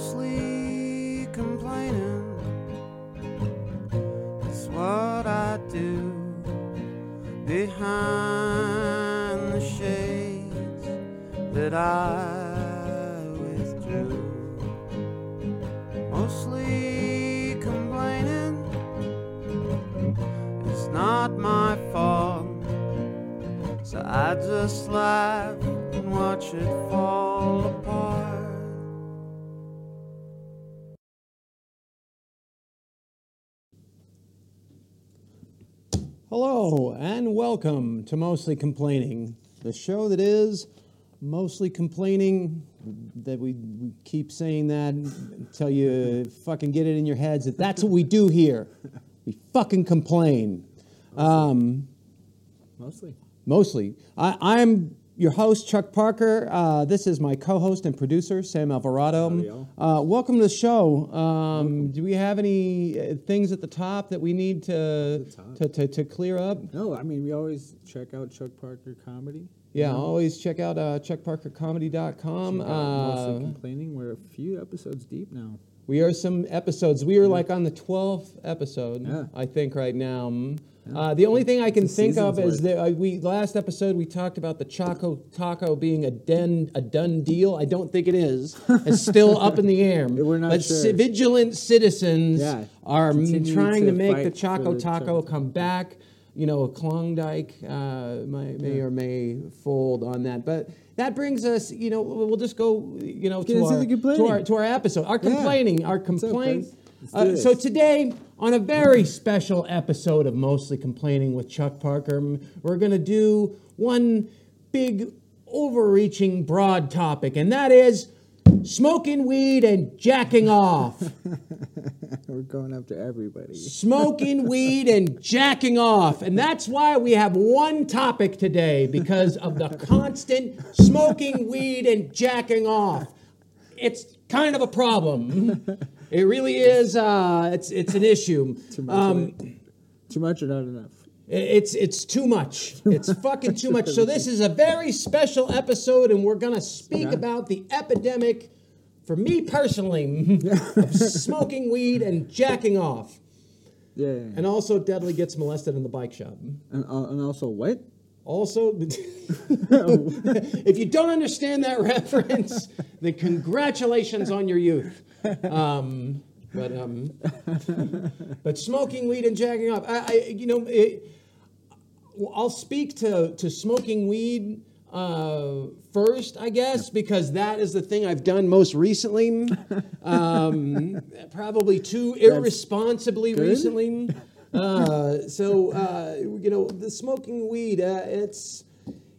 mostly complaining. That's what I do behind the shades that I withdrew. Mostly complaining. It's not my fault. So I just laugh and watch it fall apart. Hello, and welcome to Mostly Complaining, the show that is mostly complaining. That we, we keep saying that until you fucking get it in your heads that that's what we do here. We fucking complain. Um, Mostly. mostly. I, I'm your host, Chuck Parker. Uh, this is my co host and producer, Sam Alvarado. Uh, welcome to the show. Um, do we have any uh, things at the top that we need to, to, to, to clear up? No, I mean we always check out Chuck Parker comedy. Yeah, always check out uh, chuckparkercomedy.com. Check out mostly Uh, complaining. We're a few episodes deep now. we are some episodes. We are like on the 12th episode, Yeah. I think, right now. Uh, the only thing I can think of is that uh, we last episode we talked about the Choco Taco being a den a done deal. I don't think it is. It's still up in the air. We're not but sure. ci- vigilant citizens Yeah, are m- trying to, to make the Choco the Taco come back. You know, Klondike uh, may, may or may fold on that, but that brings us. You know, we'll just go. You know, to our, to our to our episode. Our Yeah. complaining. Our up, complaint. Guys? Let's do Uh, so today, on a very special episode of Mostly Complaining with Chuck Parker, we're going to do one big, overreaching, broad topic, and that is smoking weed and jacking off. We're going after everybody. smoking weed and jacking off. And that's why we have one topic today because of the constant smoking weed and jacking off. It's kind of a problem. It really is. Uh, it's it's an issue. Too much. Um. Too much or not enough. it's it's too much. It's fucking too much. So this is a very special episode, and we're gonna speak Yeah. about the epidemic, for me personally, of smoking weed and jacking off. Yeah. yeah, yeah. And also, Dudley gets molested in the bike shop. And, uh, and also what? Also, if you don't understand that reference, then congratulations on your youth. Um, but um, but smoking weed and jacking off, I, I you know, it, I'll speak to to smoking weed uh, first, I guess, because that is the thing I've done most recently. Um, probably too irresponsibly recently. Uh, so uh, you know, the smoking weed, uh, it's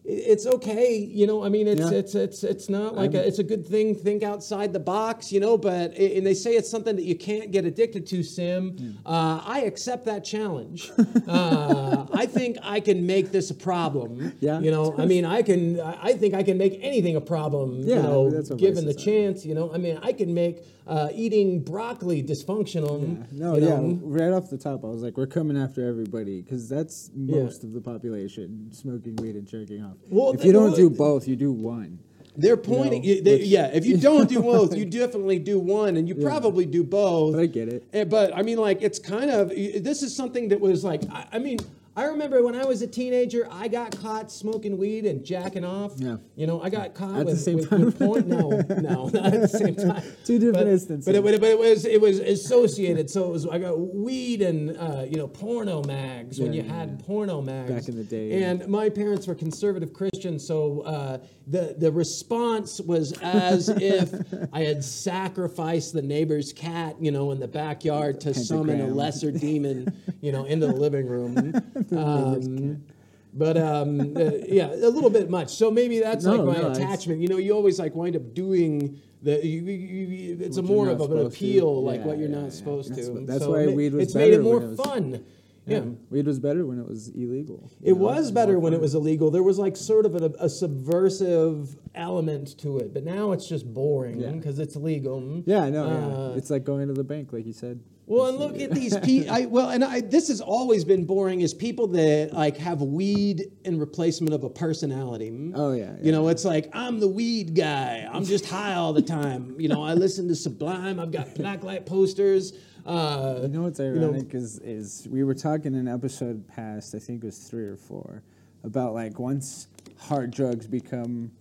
it's okay, you know. I mean, it's Yeah. it's it's it's not like a, it's a good thing. Think outside the box, you know. But and they say it's something that you can't get addicted to. Sim, uh, I accept that challenge. uh, I think I can make this a problem. Yeah. you know. I mean, I can. I I think I can make anything a problem. Yeah, you I know, mean, given the chance. You know, I mean, I can make uh, eating broccoli dysfunctional. No, you yeah. know. Right off the top, I was like, we're coming after everybody because that's most of the population smoking weed and jerking off. Well, if you don't do both, you do one. They're pointing. know, they- which- yeah, if you don't do both, you definitely do one, and you probably do both. But I get it. Eh, But I mean, like, it's kind of. This is something that was like. I, I mean, I remember when I was a teenager, I got caught smoking weed and jacking off. Yeah. You know, I got caught At the with, same with, time. with porn. No, no, not at the same time. Two different but, instances. But it, but it, was it was associated. So it was I got weed and uh, you know porno mags when you yeah, had yeah. porno mags Back in the day. And my parents were conservative Christians, so uh, the the response was as if I had sacrificed the neighbor's cat, you know, in the backyard to summon a lesser demon, you know, into the living room. Um, but um, uh, yeah, a little bit much. So maybe that's No, like my no, attachment. You know, you always like wind up doing the. You, you, you, it's a more of an supposed to. appeal, like Yeah, what you're yeah, not yeah. supposed That's to. that's So why ma- weed was It's made it better more it was- fun. Yeah. Weed was better when it was illegal. It know? was better when it was illegal. There was like sort of a, a subversive element to it, but now it's just boring Yeah. because it's legal. Yeah, I know. Uh, yeah. It's like going to the bank, like you said. Well, and look at these people. I, well, and I, this has always been boring. Is people that like have weed in replacement of a personality. Oh, yeah, You know, it's like I'm the weed guy. I'm just high all the time. You know, I listen to Sublime. I've got blacklight posters. Uh, You know what's know- ironic is is we were talking in an episode past, I think it was three or four, about like once hard drugs become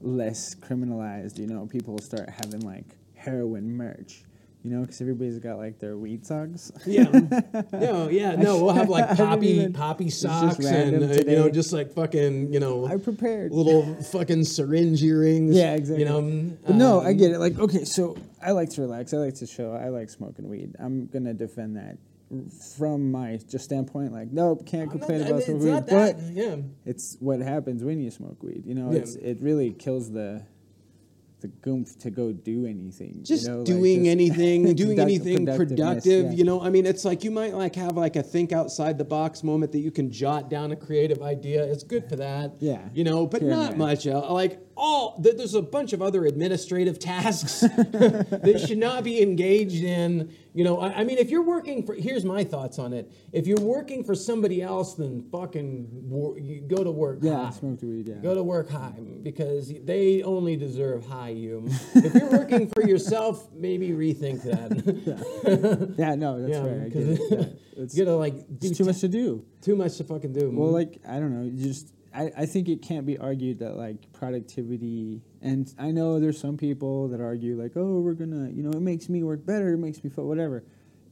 less criminalized, you know, people start having like heroin merch, you know, because everybody's got like their weed socks. Yeah, no, yeah, no. We'll have like poppy even- poppy socks and uh, you know just like fucking you know I prepared. little fucking syringe earrings. Yeah, exactly. You know, But no, I um, get it. Like, okay, so I like to relax. I like to chill. I like smoking weed. I'm gonna defend that from my just standpoint. Like, nope, can't I'm not- complain I about mean, smoking weed. not But yeah. it's what happens when you smoke weed. You know, Yeah. it's it really kills the the goomph to go do anything. just you know, like, doing just anything, doing anything productive. yeah. You know, I mean, it's like you might like have like a think outside the box moment that you can jot down a creative idea. It's good for that. Yeah. You know, but and not there. much. Uh, like all th- there's a bunch of other administrative tasks that should not be engaged in. You know, I, I mean, if you're working for, here's my thoughts on it. If you're working for somebody else, then fucking go to work. Yeah, high. smoke the weed. Yeah. Go to work high because they only deserve high you. Um. If you're working for yourself, maybe rethink that. yeah, no, that's yeah, right. I get it. Yeah. It's, you like it's too t- much to do. too much to fucking do. Well, like I don't know, you just I, I think it can't be argued that like productivity and I know there's some people that argue like, oh, we're gonna, you know, it makes me work better, it makes me feel whatever.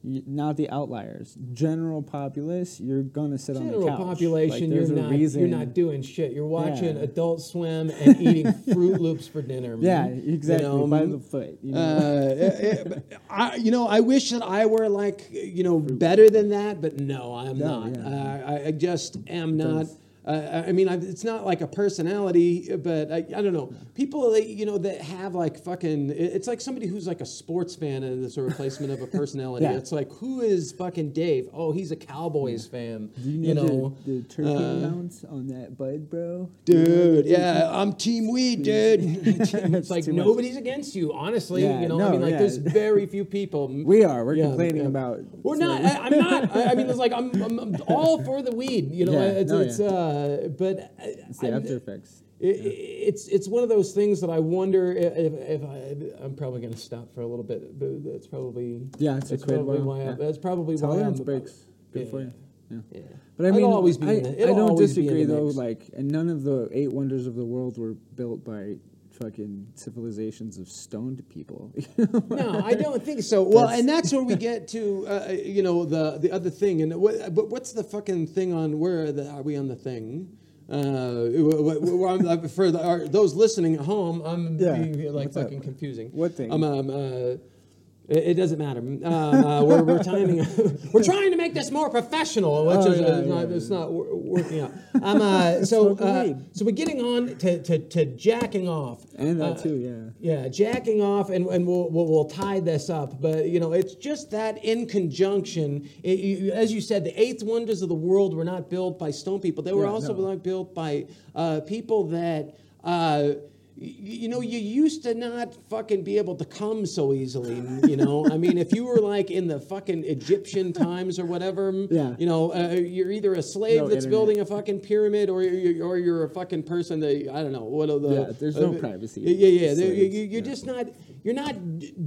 Not the outliers. General populace, you're gonna sit on the general couch. population, Like, you're not reason. you're not doing shit. You're watching Yeah. Adult Swim and eating Fruit Loops for dinner. Yeah, man. You exactly. know, by the foot. You know? Uh, eh, eh, I, you know, I wish that I were like, you know, better than that, but no, I'm No, not. yeah. Uh, I, I just am not. Uh, I mean, i it's not like a personality, but I, I don't know. People, that, you know, that have like fucking, it's like somebody who's like a sports fan and it's a replacement of a personality. Yeah. It's like, who is fucking Dave? Oh, he's a Cowboys fan. Do you you know, know, the, the turkey uh, amounts on that bud, bro? Dude, yeah, I'm Team Weed, dude. it's like too much. nobody's against you, honestly. Yeah, you know, I no, mean, like yeah. there's very few people. We are. We're Yeah, complaining yeah. about. We're not. I, I'm not. I, I mean, it's like I'm, I'm, I'm all for the weed. You know, Yeah, it's, no, it's yeah. Uh, but It's the after effects. it, it's it's one of those things that I wonder if, if, I I'm probably going to stop for a little bit. But that's probably Yeah, it's a that's probably why. I, yeah. that's probably why Tolerance breaks. Good yeah. for you. Yeah. Yeah. But I mean, always be I, I don't always be in disagree though. Like, and none of the eight wonders of the world were built by fucking civilizations of stoned people. No, I don't think so. Well, That's- and that's where we get to, uh, you know, the the other thing. And what, but what's the fucking thing on where are, the, are we on the thing? Uh, w- w- we're on the- for the, our, those listening at home, I'm Yeah. being like fucking confusing. What thing? Um, um, uh, it, it doesn't matter. Um, uh, we're, we're timing. we're trying to make this more professional, which Oh, is yeah, uh, yeah, not, yeah. it's not working out. Um, uh, so, uh, so we're getting on to, to, to jacking off. and that too, yeah. yeah, jacking off, and, and we'll, we'll, we'll tie this up. But, you know, it's just that in conjunction, it, you, as you said, the eighth wonders of the world were not built by stone people. They were also no. built by uh, people that, uh, you know, you used to not fucking be able to come so easily. You know, I mean, if you were like in the fucking Egyptian times or whatever, Yeah. you know, uh, you're either a slave No that's internet. building a fucking pyramid or you're, or you're a fucking person that, I don't know, what are the. Yeah, there's no uh, privacy. Yeah, yeah, you, Slaves, you, you're yeah. just not. You're not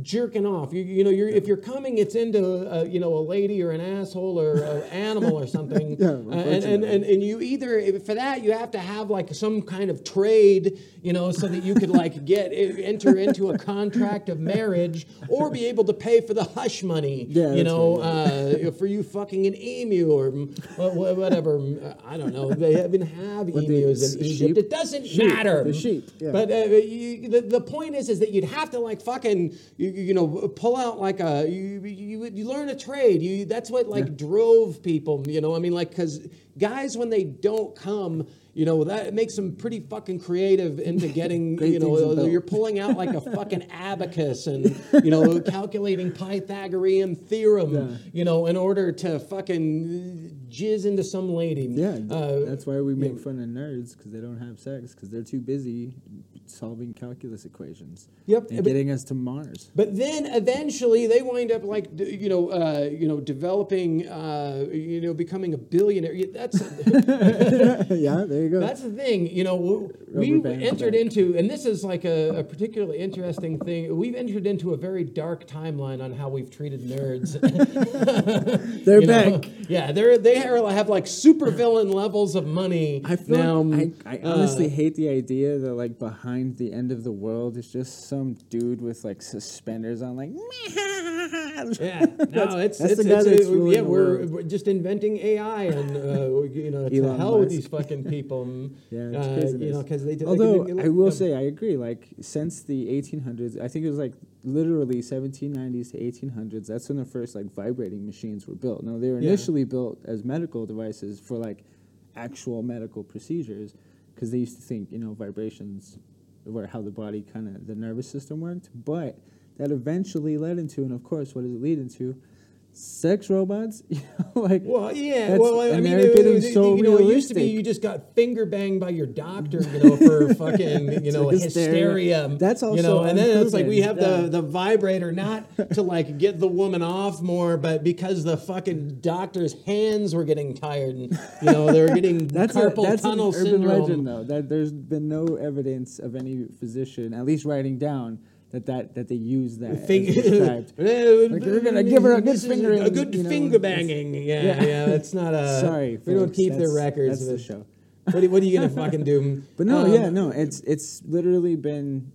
jerking off. You, you know, you're if you're coming, it's into uh, you know a lady or an asshole or an animal or something. Yeah, Uh, and, and, and and you either for that you have to have like some kind of trade, you know, so that you could like get enter into a contract of marriage or be able to pay for the hush money. Yeah, you know, uh, for you fucking an emu or wha- wha- whatever. I don't know. They even have What emus in Egypt. sheep? It doesn't Sheep, matter. the sheep, yeah. But uh, you, the, the point is, is that you'd have to like fucking, you, you know, pull out like a, you, you, you learn a trade. You, that's what like drove people, you know, I mean, like, because guys, when they don't come, you know, that makes them pretty fucking creative into getting, you know, things you're pulling out like a fucking abacus and, you know, calculating Pythagorean theorem, Yeah. you know, in order to fucking jizz into some lady. Yeah, Uh, that's why we make fun of nerds because they don't have sex because they're too busy solving calculus equations. Yep, and but- getting us to Mars. But then eventually they wind up like you know uh, you know developing uh, you know becoming a billionaire. Yeah, That's yeah, there you go. that's the thing. You know w- we've band entered into, and this is like a, a particularly interesting thing. We've entered into a very dark timeline on how we've treated nerds. They're You know? back. Yeah, they're they are, have like supervillain levels of money. I feel now. like I, I honestly uh, hate the idea that like behind the end of the world is just some dude with like suspenders on, like. Yeah, no, it's that's it's, the guy that's yeah, we're, we're just inventing AI and uh, you know to hell with these fucking people. mm, Yeah, it's uh, you know because they. they Although can- I will um, say I agree. Like since the 1800s, I think it was like literally 1790s to 1800s. That's when the first like vibrating machines were built. Now they were Yeah. initially built as medical devices for like actual medical procedures, because they used to think you know vibrations were how the body kind of the nervous system worked. But that eventually led into, and of course, what does it lead into? Sex robots, you know, like Well, yeah. That's- well, I and mean, they're it, it- so you know, it used to be realistic. you just got finger banged by your doctor, you know, for fucking, you know, hysteria. hysteria. That's you know, and then it's like we have unproven, the the vibrator not to like get the woman off more, but because the fucking doctor's hands were getting tired, and you know, they were getting That's a, carpal that's an tunnel urban syndrome. legend, though. That there's been no evidence of any physician, at least writing down that that, that they use that. Fing- like we're gonna give her a good fingering, a good you know, finger banging. Yeah, Yeah. yeah, It's not a. Sorry, we don't keep their records. That's the show. What are, what are you gonna fucking do? But no, Um, yeah, no, it's it's literally been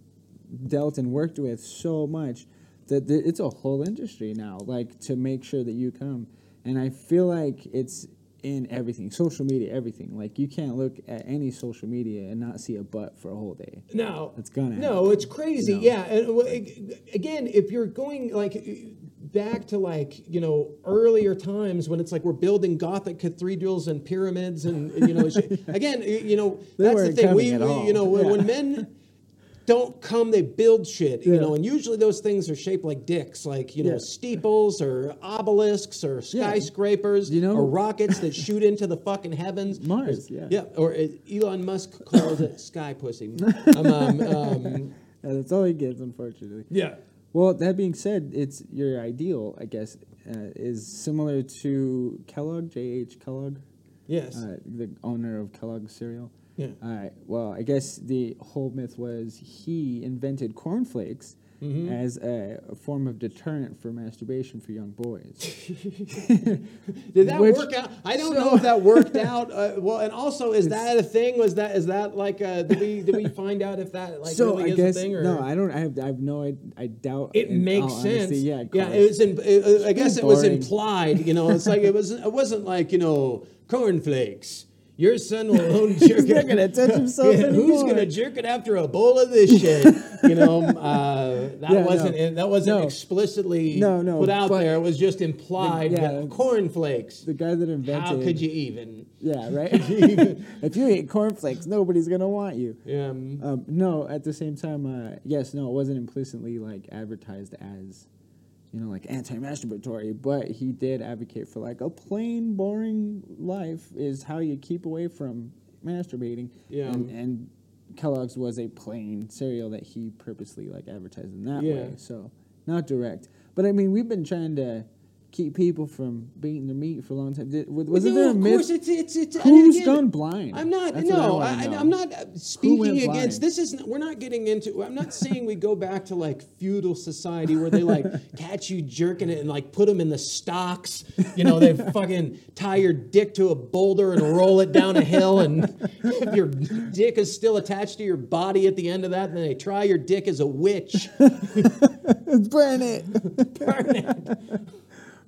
dealt and worked with so much that th- it's a whole industry now, like to make sure that you come. And I feel like it's in everything, social media, everything. Like you can't look at any social media and not see a butt for a whole day. No, It's gonna No, it's crazy. Yeah, and well, again, if you're going like back to like you know earlier times when it's like we're building Gothic cathedrals and pyramids and you know again you know that's the thing we, we- you know Yeah. when men don't come they build shit you know and usually those things are shaped like dicks like you know Yeah. steeples or obelisks or Yeah. skyscrapers You know- or rockets that shoot into the fucking heavens Mars, yeah. yeah or uh, Elon Musk calls it sky pussy um, um, um, Yeah, that's all he gets, unfortunately. yeah Well, that being said, it's your ideal, I guess, uh, is similar to Kellogg, J.H. Kellogg, yes uh, the owner of Kellogg cereal. Yeah. All right. Well, I guess the whole myth was he invented cornflakes Mm-hmm. as a, a form of deterrent for masturbation for young boys. Did that Which- work out? I don't so- know if that worked out. Uh, well, and also, is that a thing? Was that is that like? Uh, did we did we find out if that like so really I is guess a thing? Or? no, I don't. I have. I have no. I, I doubt. It makes sense. honesty, yeah. yeah. It was. In, uh, I guess it was implied. You know, it's like it was. It wasn't like you know cornflakes. Your son will own jerk not gonna touch himself Who's anymore. gonna jerk it after a bowl of this shit? you know, uh, that Yeah, wasn't no. that wasn't No. explicitly No, no, put out there. It was just implied. yeah, that cornflakes. the guy that invented. How could you even? Yeah, right. if you eat cornflakes, nobody's gonna want you. Um, Um, no, at the same time, uh, yes, no, it wasn't implicitly like advertised as, you know, like anti-masturbatory, but he did advocate for like a plain, boring life is how you keep away from masturbating. Yeah. And, and Kellogg's was a plain cereal that he purposely like advertised in that Yeah. way. So not direct, but I mean, we've been trying to keep people from beating their meat for a long time. Did, was no, there a of myth? course, it's it's it's. Who's again, gone blind? I'm not. That's no, I, I'm not speaking against. blind? This is. We're not getting into. I'm not saying we go back to like feudal society where they like catch you jerking it and like put them in the stocks. You know, they fucking tie your dick to a boulder and roll it down a hill, and if your dick is still attached to your body at the end of that, then they try your dick as a witch. Burn it. Burn it.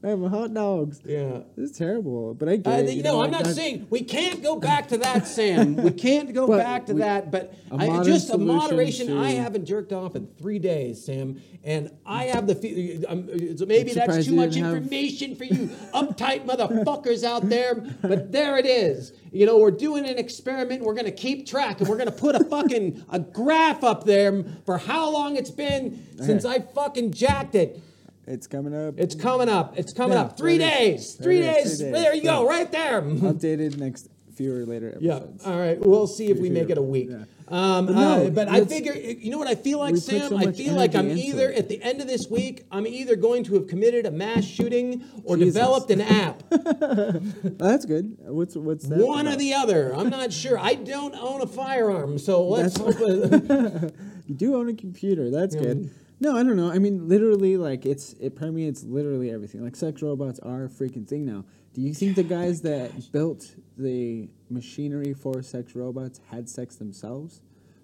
I have hot dogs. Yeah. This is terrible, but I get Uh, it. you know, know, I'm not that- saying we can't go back to that, Sam. We can't go back to we- that. But I, just a moderation. to- I haven't jerked off in three days, Sam, and I have the fe- um, so maybe that's too much didn't have- information for you uptight motherfuckers out there. But there it is. You know, we're doing an experiment. We're gonna keep track, and we're gonna put a fucking a graph up there for how long it's been since I fucking jacked it. It's coming up. It's coming up. It's coming Yeah, up. Three there it is. days. Three There it is, days. three days. There you go. Yeah. Right there. updated next fewer later episodes. Yeah. All right. We'll see if we make it a week. Yeah. Um, But but, no, uh, but I figure, you know what I feel like, Sam? so I feel like I'm either it. at the end of this week, I'm either going to have committed a mass shooting or Jesus. developed an app. That's good. What's what's that? One or the other. I'm not sure. I don't own a firearm, so let's That's- hope. You do own a computer. That's Yeah. good. No, I don't know. I mean, literally, like it's it permeates literally everything. Like sex robots are a freaking thing now. Do you think the oh guys that built the machinery for sex robots had sex themselves?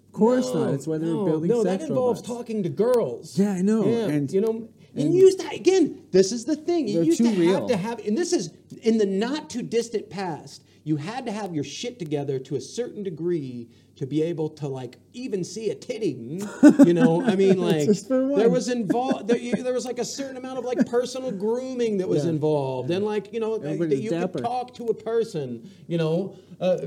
Of course not. It's why they no, were building No, sex that involves robots. talking to girls. Yeah, I know. Yeah, And you know, and, you used to again. This is the thing. You used too to real. have to have, and this is in the not too distant past. You had to have your shit together to a certain degree to be able to like even see a titty. mm, You know, I mean, like there was involved. There, there was like a certain amount of like personal grooming that was Yeah. involved, and like you know that you dapper. could talk to a person. You know. Uh,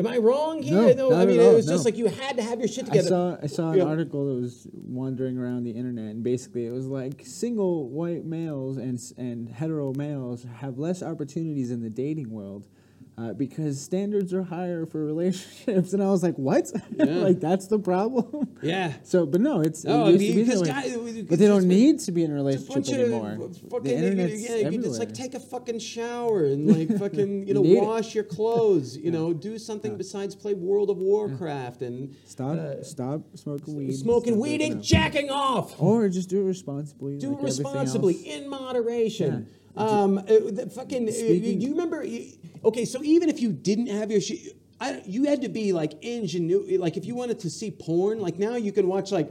Am I wrong here? No, not I mean it was just no. like you had to have your shit I together. saw I saw an Yeah. article that was wandering around the internet, and basically it was like single white males and and hetero males have less opportunities in the dating world. Uh, because standards are higher for relationships, and I was like, "What? Yeah. like that's the problem?" Yeah. So, but no, it's No, it used to be because guys- but they don't need to be in a relationship anymore. fucking, the internet's yeah, you everywhere. just like take a fucking shower and like fucking you know need it. wash your clothes. You know, do something besides play World of Warcraft and stop uh, stop smoking weed, smoking weed and jacking off. or just do it responsibly. do like it responsibly in moderation. Um, uh, the fucking. uh, Speaking- do you remember? Okay, so even if you didn't have your shit. I, you had to be like ingenu like if you wanted to see porn like now you can watch like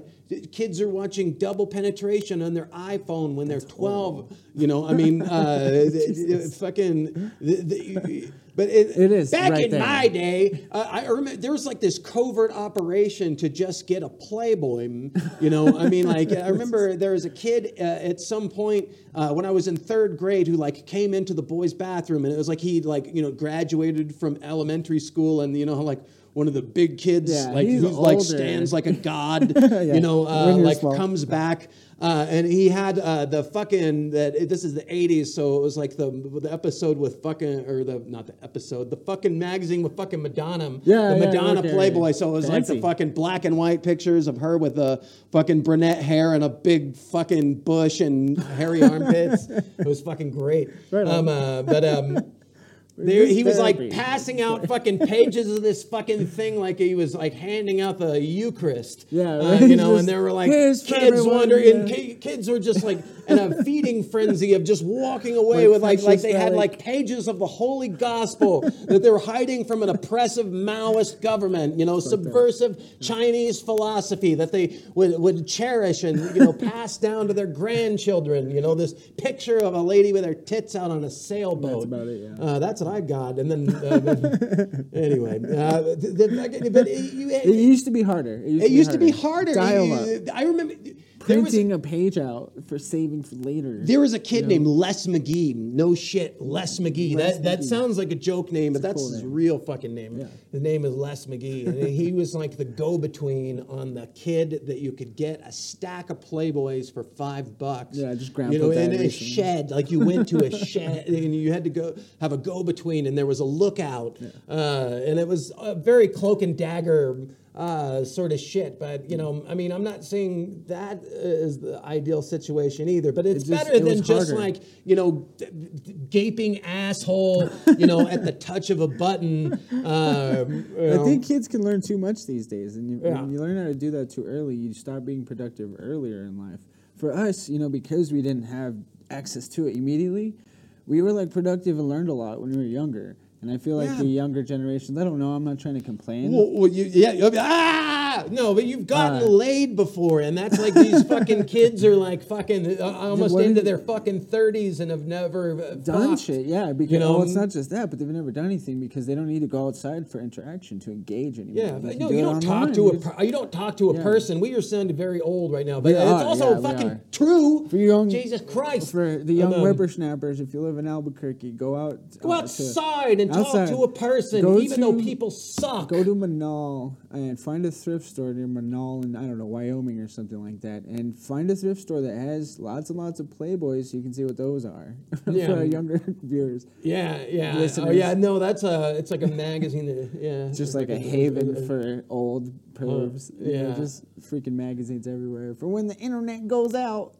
kids are watching double penetration on their iphone when they're 12 you know i mean uh, fucking th- th- but it, It is back right in there. my day uh, i remember there was like this covert operation to just get a playboy you know? I mean like i remember there was a kid uh, at some point uh, when i was in third grade who like came into the boys bathroom and it was like he like you know graduated from elementary school and you know like one of the big kids Yeah, like who like stands like a god Yeah, you know uh, like comes back uh, and he had uh, the fucking that this is the 80s so it was like the the episode with fucking or the not the episode the fucking magazine with fucking madonna Yeah, the yeah, madonna okay. playboy so it was like the fucking black and white pictures of her with the fucking brunette hair and a big fucking bush and hairy armpits it was fucking great Right on. um, uh, but um there, he was like passing out fucking pages of this fucking thing like he was like handing out the Eucharist. Yeah, uh, you know, Just, and there were like "Here's kids everyone," wondering, and yeah. ki- kids were just like in a feeding frenzy of just walking away Like with like like they had like pages of the holy gospel that they were hiding from an oppressive Maoist government. You know, subversive Chinese philosophy that they would would cherish and you know pass down to their grandchildren. You know, this picture of a lady with her tits out on a sailboat. about it, yeah. Uh, that's what I got. And then, uh, anyway, uh, the, the, but it, you, It used to be harder. It used, it used to be harder. Dial up. I remember Printing a page out for saving for later. there was a kid named Les McGee. No shit, Les McGee. Les that that sounds like a joke name, but a that's cool his name. real fucking name. Yeah. His name is Les McGee. and he was like the go-between on the kid that you could get a stack of Playboys for five bucks. Yeah, just you grandpa know, in a shed. Like you went to a shed and you had to go have a go-between, and there was a lookout, uh, and it was a very cloak and dagger uh, sort of shit. But you know, I mean, I'm not saying that is the ideal situation either. But it's It just- better it than just harder. like you know, d- d- gaping asshole, you know, at the touch of a button. Uh, you I know. think kids can learn too much these days, and you, Yeah. when you learn how to do that too early, you start being productive earlier in life. For us, you know, because we didn't have access to it immediately, we were like productive and learned a lot when we were younger. And I feel like Yeah. the younger generations, I don't know, I'm not trying to complain. Well, well, you, yeah, you'll be, ah, no, but you've gotten Uh, laid before, and that's like these fucking kids are like fucking uh, almost into their fucking thirties and have never uh, done fucked. shit, yeah. Because know, well, it's not just that, but they've never done anything because they don't need to go outside for interaction to engage anymore. Yeah, but no, do you don't talk online. to a You you don't talk to a person. We are sounding very old right now, but We it's are, also yeah, fucking true. For young, Jesus Christ, For the young Um, whippersnappers, if you live in Albuquerque, go out. Go uh, to- outside and outside. talk to a person, Go even though people suck. Go to Menaul and find a thrift store near Menaul and I don't know Wyoming or something like that, and find a thrift store that has lots and lots of Playboys, so you can see what those are Yeah. for our younger viewers. Yeah, yeah. Oh, yeah. No, that's a. It's like a magazine. that- yeah. It's just like a haven for old pervs. Oh, you know, yeah. just freaking magazines everywhere for when the internet goes out.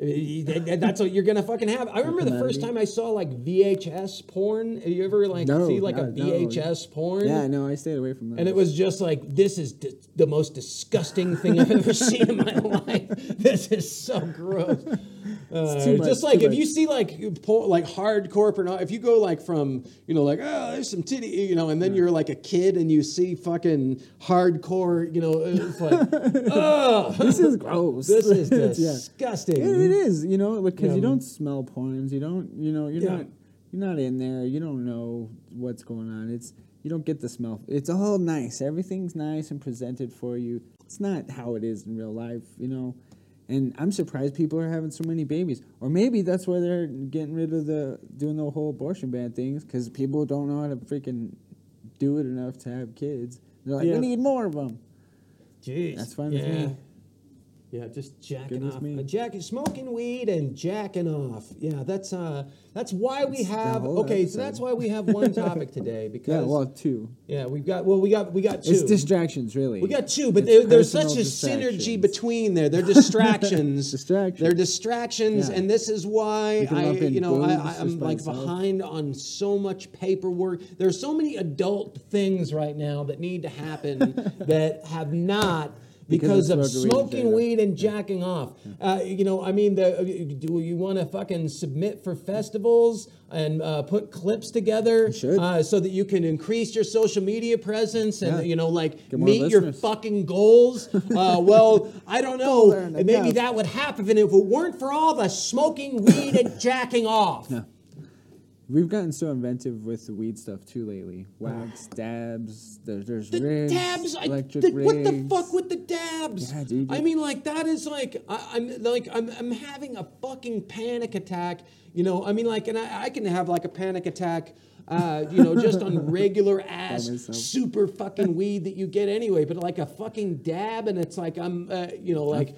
That- that- That's what you're gonna fucking have. I remember the first time I saw like VHS porn. Have you ever like No, see like a no, no. VHS porn? Yeah, no, I stayed away from that. And it was just like, this is d- the most disgusting thing I've ever seen in my life. This is so gross. Uh, too much, just like if you see like po- like hardcore porno, if you go like from you know like oh there's some titty you know, and then you're like a kid and you see fucking hardcore you know it's like oh this is gross. this is Yeah. disgusting. It, it is, you know, because Yeah. you don't smell porns. You don't, you know, you're Yeah. not, you're not in there. You don't know what's going on. It's you don't get the smell. It's all nice. Everything's nice and presented for you. It's not how it is in real life, you know. And I'm surprised people are having so many babies. Or maybe that's why they're getting rid of the doing the whole abortion ban things because people don't know how to freaking do it enough to have kids. They're like, Yeah. we need more of them. Jeez. That's fine with me. Yeah, just jacking Goodness off. me. Uh, jacking, smoking weed and jacking off. Yeah, that's uh, that's why we That's have. Okay, so that's why we have one topic today because Yeah, well, two. yeah, we've got well, we got we got two. It's distractions, really. we got two, but there, there's such a synergy between there. They're distractions. Distractions. They're distractions, Yeah. and this is why I, you know, I, boobs I, just I'm like behind on so much paperwork. There's so many adult things right now that need to happen that have not. Because, Because of of smoking weed and jacking off. weed and jacking off, uh, you know, I mean, the, do you want to fucking submit for festivals and uh, put clips together. Uh, so that you can increase your social media presence and Yeah. you know, like meet your fucking goals? Uh, well, I don't know. there in the Maybe that would happen if it weren't for all the smoking weed and jacking off. We've gotten so inventive with the weed stuff too lately. Wax, dabs, there's, there's The rigs, dabs, I, electric the, what the rigs. fuck with the dabs? Yeah, dude, I mean, like that is like I, I'm like I'm I'm having a fucking panic attack. You know, I mean, like, and I, I can have like a panic attack. Uh, you know, just on regular ass super fucking weed that you get anyway, but like a fucking dab, and it's like I'm, uh, you know, like,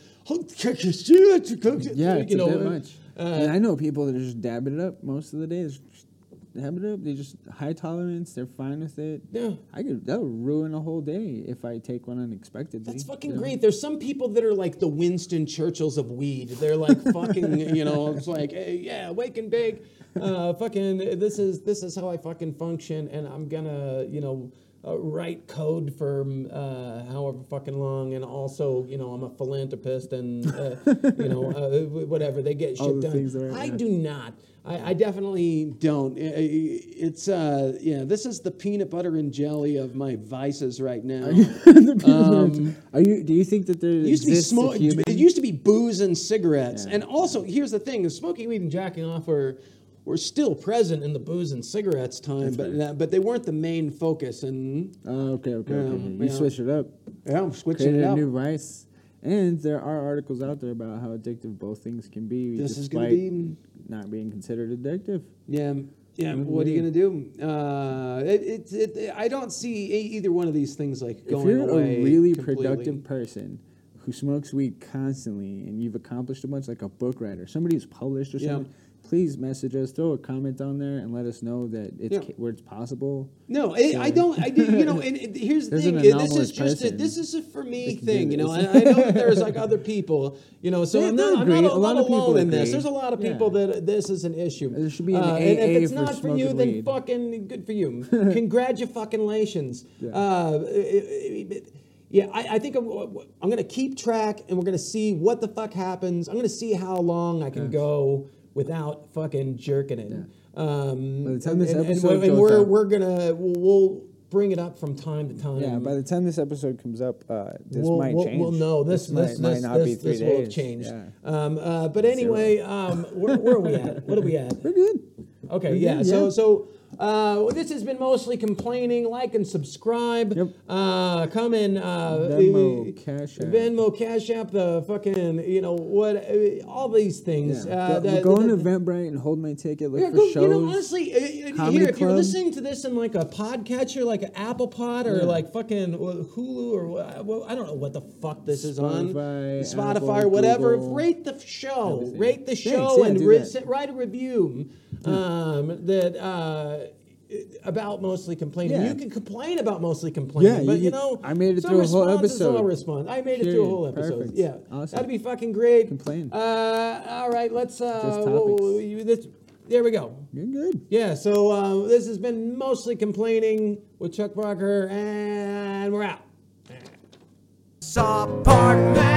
Yeah, you know, uh, and I know people that are just dabbing it up most of the day. Just it up. They just high tolerance. They're fine with it. Yeah. I could that would ruin a whole day if I take one unexpectedly. That's fucking you know? great. There's some people that are like the Winston Churchills of weed. They're like fucking, you know, it's like, hey, yeah, wake and bake. Uh, fucking, this is this is how I fucking function, and I'm gonna, you know, uh, write code for uh, however fucking long, and also, you know, I'm a philanthropist, and uh, you know, uh, whatever they get shit done. I do not. I, I definitely don't. It's uh, yeah. This is the peanut butter and jelly of my vices right now. Um, Are you? Do you think that there It used to be smoke. It used to be booze and cigarettes, Yeah. and also here's the thing: smoking weed and jacking off were were still present in the booze and cigarettes time, but but they weren't the main focus. And Oh, okay, okay, Yeah, okay. You yeah. switch it up. yeah, I'm switching Created it a up. new vice. And there are articles out there about how addictive both things can be, This is gonna be not being considered addictive. yeah. Yeah, Good what are you gonna do? Uh, it, it, it, I don't see either one of these things like going away. if you're away. a really completely. productive person who smokes weed constantly and you've accomplished a bunch, like a book writer, somebody who's published or Yeah. Please message us, throw a comment down there, and let us know that it's Yeah. ca- where it's possible. No, I, I don't. I do. You know, and it- here's the thing. This is just a, this is a for me that can do thing. You know, and I know there's like other people. You know, so They- I'm not, I'm not, A I'm lot of people in this. There's a lot of Yeah. people that this is an issue. There should be an Uh, and AA if it's for not for you, smoking then fucking good for you. Congratulations. Yeah. Uh, it- it- yeah, I, I think I'm, I'm going to keep track, and we're going to see what the fuck happens. I'm going to see how long I can Yes. go without fucking jerking it. Um, By the time this and, episode and, and we're up- we're gonna we'll, we'll bring it up from time to time. Yeah, by the time this episode comes up, uh, this we'll, might we'll, change. we'll know this this, might, this, might not this, be three this will have changed. Yeah. Um, uh, but anyway, um, where, where are we at? What are we at? We're good. Okay, We're yeah. good, So yeah. so Uh, well, this has been mostly complaining. Like and subscribe. Yep. Uh, come and uh, Venmo, uh, Cash App. Venmo, Cash App, the fucking, you know what, uh, all these things. Yeah. Uh, go, the- on the- Eventbrite and hold my ticket. Look yeah, for go, shows. you know, honestly, uh, here, if you're listening to this in like a podcatcher, like an Apple Pod or Yeah. like fucking Hulu or well, I don't know what the fuck this is on, Spotify, Spotify Apple, or whatever. Google, Rate the show, everything. rate the Thanks, show, yeah, and re- write a review um, that. Uh, about mostly complaining. Yeah. You can complain about mostly complaining, Yeah, but you you know, I made it through a whole response is all episode. response. I made it through a whole episode. Perfect. Yeah, Awesome. that'd be fucking great. Complain. Uh, all right, let's. Uh, Just topics. whoa, you- this- there we go. You're good. Yeah, so uh, this has been mostly complaining with Chuck Parker, and we're out. apartment is